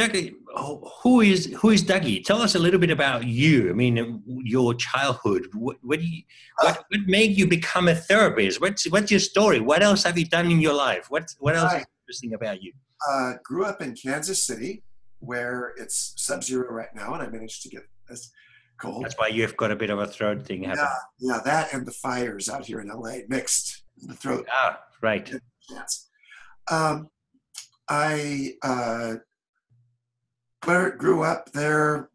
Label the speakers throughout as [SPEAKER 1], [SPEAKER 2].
[SPEAKER 1] Dougie, who is who is Dougie? Tell us a little bit about you. I mean, your childhood. What, what, you, what, what made you become a therapist? What's what's your story? What else have you done in your life? What what else is interesting about you?
[SPEAKER 2] Uh, grew up in Kansas City, where it's sub-zero right now, and I managed to get this cold.
[SPEAKER 1] That's why you've got a bit of a throat thing happening.
[SPEAKER 2] Yeah, yeah, that and the fires out here in LA mixed the throat.
[SPEAKER 1] Ah, right.
[SPEAKER 2] Um, I uh, grew up there,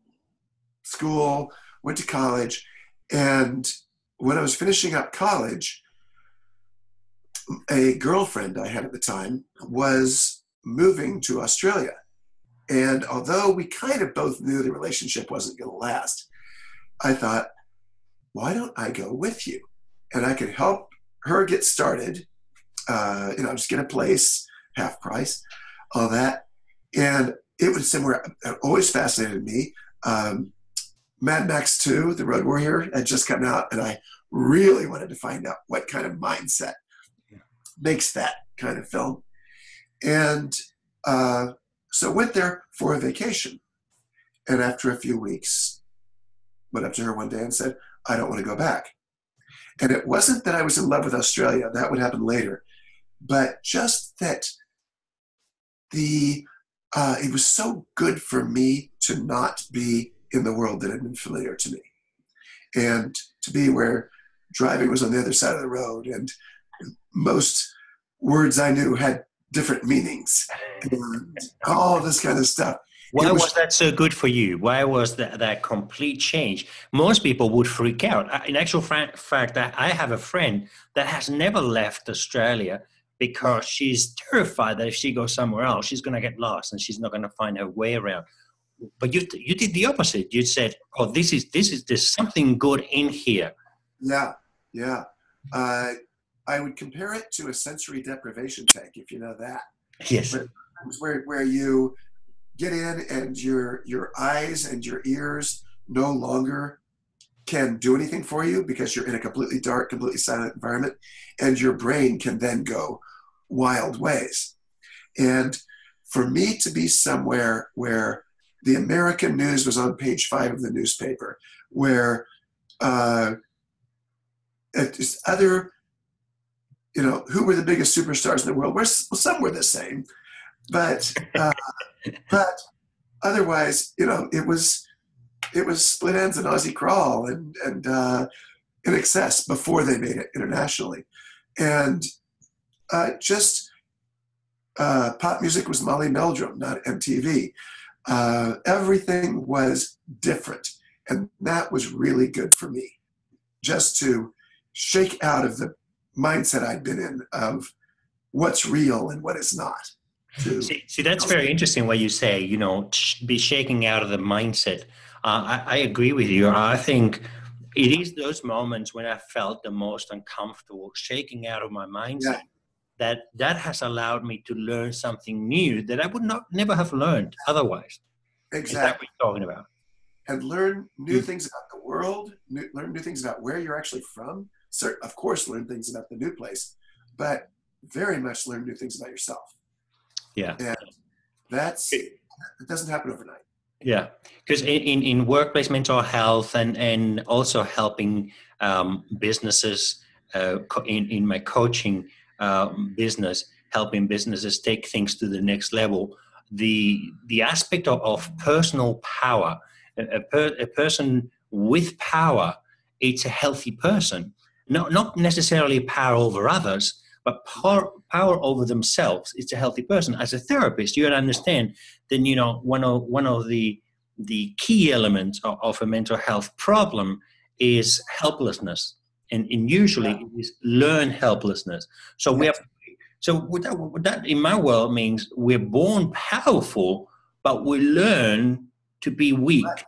[SPEAKER 2] school, went to college, and when I was finishing up college, a girlfriend I had at the time was moving to Australia. And although we kind of both knew the relationship wasn't going to last, I thought, why don't I go with you? And I could help her get started, uh, you know, just get a place, half price, all that. And it was somewhere that always fascinated me. Um, Mad Max 2, The Road Warrior, had just come out, and I really wanted to find out what kind of mindset makes that kind of film. And uh, so went there for a vacation. And after a few weeks, went up to her one day and said, I don't want to go back. And it wasn't that I was in love with Australia, that would happen later, but just that the uh, it was so good for me to not be in the world that had been familiar to me and to be where driving was on the other side of the road and most words i knew had different meanings and all this kind of stuff
[SPEAKER 1] why was, was, that so good for you? Why was that, that complete change? Most people would freak out. In actual fact, I have a friend that has never left Australia because she's terrified that if she goes somewhere else, she's going to get lost and she's not going to find her way around. But you you did the opposite. You said, "Oh, this is this is there's something good in here."
[SPEAKER 2] Yeah, yeah. Uh, I would compare it to a sensory deprivation tank, if you know that.
[SPEAKER 1] Yes.
[SPEAKER 2] Where where you get in and your your eyes and your ears no longer can do anything for you because you're in a completely dark, completely silent environment, and your brain can then go wild ways. And for me to be somewhere where the American news was on page five of the newspaper, where uh, other, you know, who were the biggest superstars in the world? Well, some were the same, but uh, but otherwise, you know, it was it was Split Enz and Aussie Crawl and and uh, INXS before they made it internationally, and uh, just uh, pop music was Molly Meldrum, not MTV. Uh, everything was different, and that was really good for me, just to shake out of the mindset I'd been in of what's real and what is not.
[SPEAKER 1] See, see, that's very interesting what you say, you know, be shaking out of the mindset uh, I, I agree with you. I think it is those moments when I felt the most uncomfortable, shaking out of my mindset. Yeah. That that has allowed me to learn something new that I would not never have learned otherwise.
[SPEAKER 2] Exactly. Is
[SPEAKER 1] that what you're talking about?
[SPEAKER 2] And learn new mm. things about the world. New, learn new things about where you're actually from. So, of course, learn things about the new place, but very much learn new things about yourself.
[SPEAKER 1] Yeah.
[SPEAKER 2] And that's it doesn't happen overnight.
[SPEAKER 1] Yeah, because in, in, in, workplace mental health and, and also helping um, businesses uh, in, in my coaching uh, business, helping businesses take things to the next level, the, the aspect of, of personal power, a, per, a person with power, it's a healthy person. Not, not necessarily power over others, but power, power over themselves. It's a healthy person. As a therapist, you understand then you know one of one of the the key elements of, of a mental health problem is helplessness and, and usually yeah. it is learned helplessness so we have so what that, what that in my world means we're born powerful but we learn to be weak right.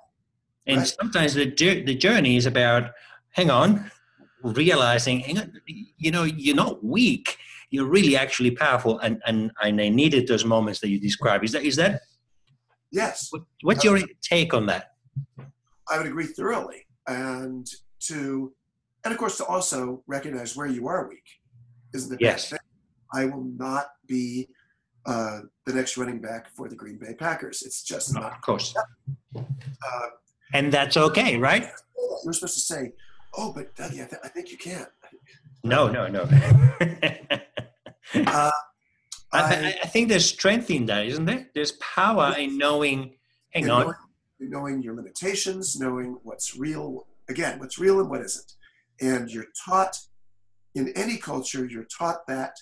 [SPEAKER 1] and right. sometimes the, the journey is about hang on realizing hang on, you know you're not weak you're really actually powerful and and, and i needed those moments that you describe is that is that
[SPEAKER 2] Yes.
[SPEAKER 1] What's your take on that?
[SPEAKER 2] I would agree thoroughly. And to, and of course, to also recognize where you are weak isn't the
[SPEAKER 1] yes.
[SPEAKER 2] thing. I will not be uh, the next running back for the Green Bay Packers. It's just
[SPEAKER 1] no,
[SPEAKER 2] not.
[SPEAKER 1] Of course.
[SPEAKER 2] Uh,
[SPEAKER 1] and that's okay, right?
[SPEAKER 2] You're supposed to say, "Oh, but Dougie, I, th- I think you can."
[SPEAKER 1] No, no, no.
[SPEAKER 2] Uh,
[SPEAKER 1] I,
[SPEAKER 2] I-
[SPEAKER 1] I, think there's strength in that, isn't there? There's power in knowing. Hang
[SPEAKER 2] and
[SPEAKER 1] on.
[SPEAKER 2] knowing, knowing your limitations, knowing what's real, again, what's real and what isn't. And you're taught in any culture, you're taught that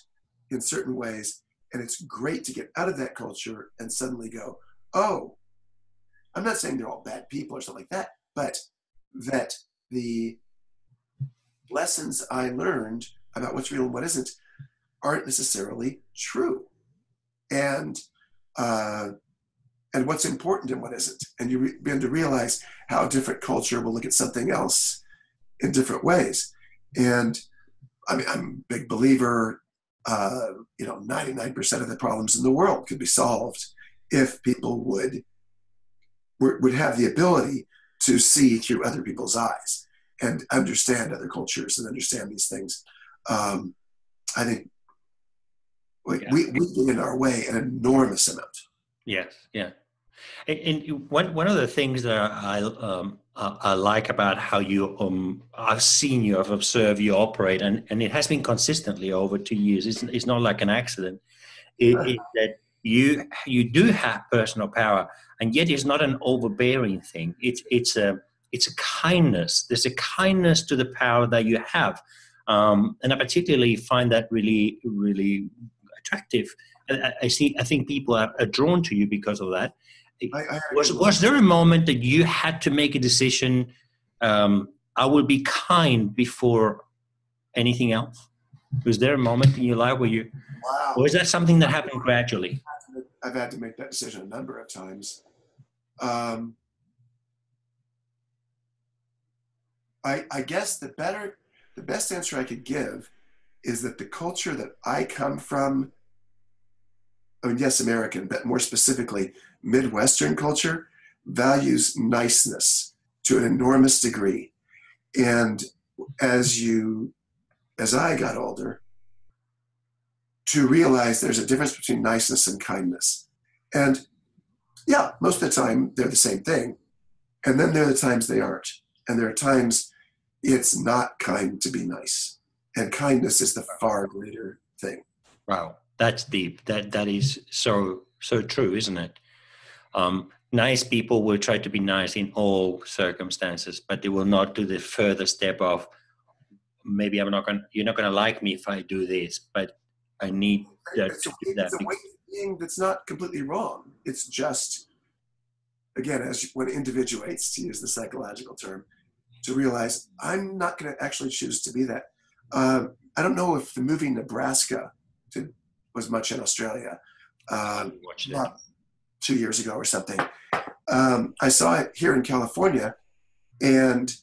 [SPEAKER 2] in certain ways. And it's great to get out of that culture and suddenly go, oh, I'm not saying they're all bad people or something like that, but that the lessons I learned about what's real and what isn't aren't necessarily true. And uh, and what's important and what isn't. And you begin to realize how a different culture will look at something else in different ways. And I mean, I'm a big believer, uh, you know, 99% of the problems in the world could be solved if people would, would have the ability to see through other people's eyes and understand other cultures and understand these things. Um, I think we,
[SPEAKER 1] Yeah.
[SPEAKER 2] we, we get in our way an enormous amount.
[SPEAKER 1] Yes, yeah. And, one one of the things that I um, I, I like about how you um I've seen you, I've observed you operate, and, and it has been consistently over two years. It's it's not like an accident. It, it's that you you do have personal power, and yet it's not an overbearing thing. It's it's a it's a kindness. There's a kindness to the power that you have, um, and I particularly find that really really attractive. I, I- I see. I think people are, are drawn to you because of that.
[SPEAKER 2] I, I
[SPEAKER 1] Was was there a moment that you had to make a decision? Um, I will be kind before anything else. Was there a moment in your life where you,
[SPEAKER 2] wow.
[SPEAKER 1] or is that something that happened gradually?
[SPEAKER 2] I've had to make that decision a number of times. Um, I, I guess the better, the best answer I could give is that the culture that I come from, I mean, yes, American, but more specifically, Midwestern culture values niceness to an enormous degree. And as you, as I got older, to realize there's a difference between niceness and kindness. And yeah, most of the time they're the same thing. And then there are the times they aren't. And there are times it's not kind to be nice. And kindness is the far greater thing.
[SPEAKER 1] Wow, that's deep. That that is so so true, isn't it? Um, nice people will try to be nice in all circumstances, but they will not do the further step of maybe I'm not going. You're not going to like me if I do this, but I need that
[SPEAKER 2] It's a,
[SPEAKER 1] to do that.
[SPEAKER 2] it's a way of being that's not completely wrong. It's just, again, as when individuates, to use the psychological term, to realize I'm not going to actually choose to be that. Um, I don't know if the movie Nebraska did, was much in Australia. Um,
[SPEAKER 1] watched
[SPEAKER 2] two years ago or something. Um, I saw it here in California, and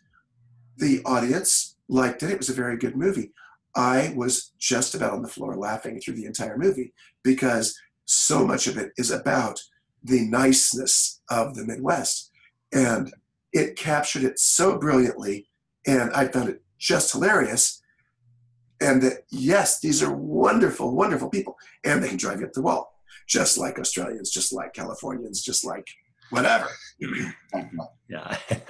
[SPEAKER 2] the audience liked it. It was a very good movie. I was just about on the floor laughing through the entire movie because so much of it is about the niceness of the Midwest. And it captured it so brilliantly. And I found it just hilarious. And that, yes, these are wonderful, wonderful people. And they can drive you up the wall, just like Australians, just like Californians, just like whatever.
[SPEAKER 1] Yeah.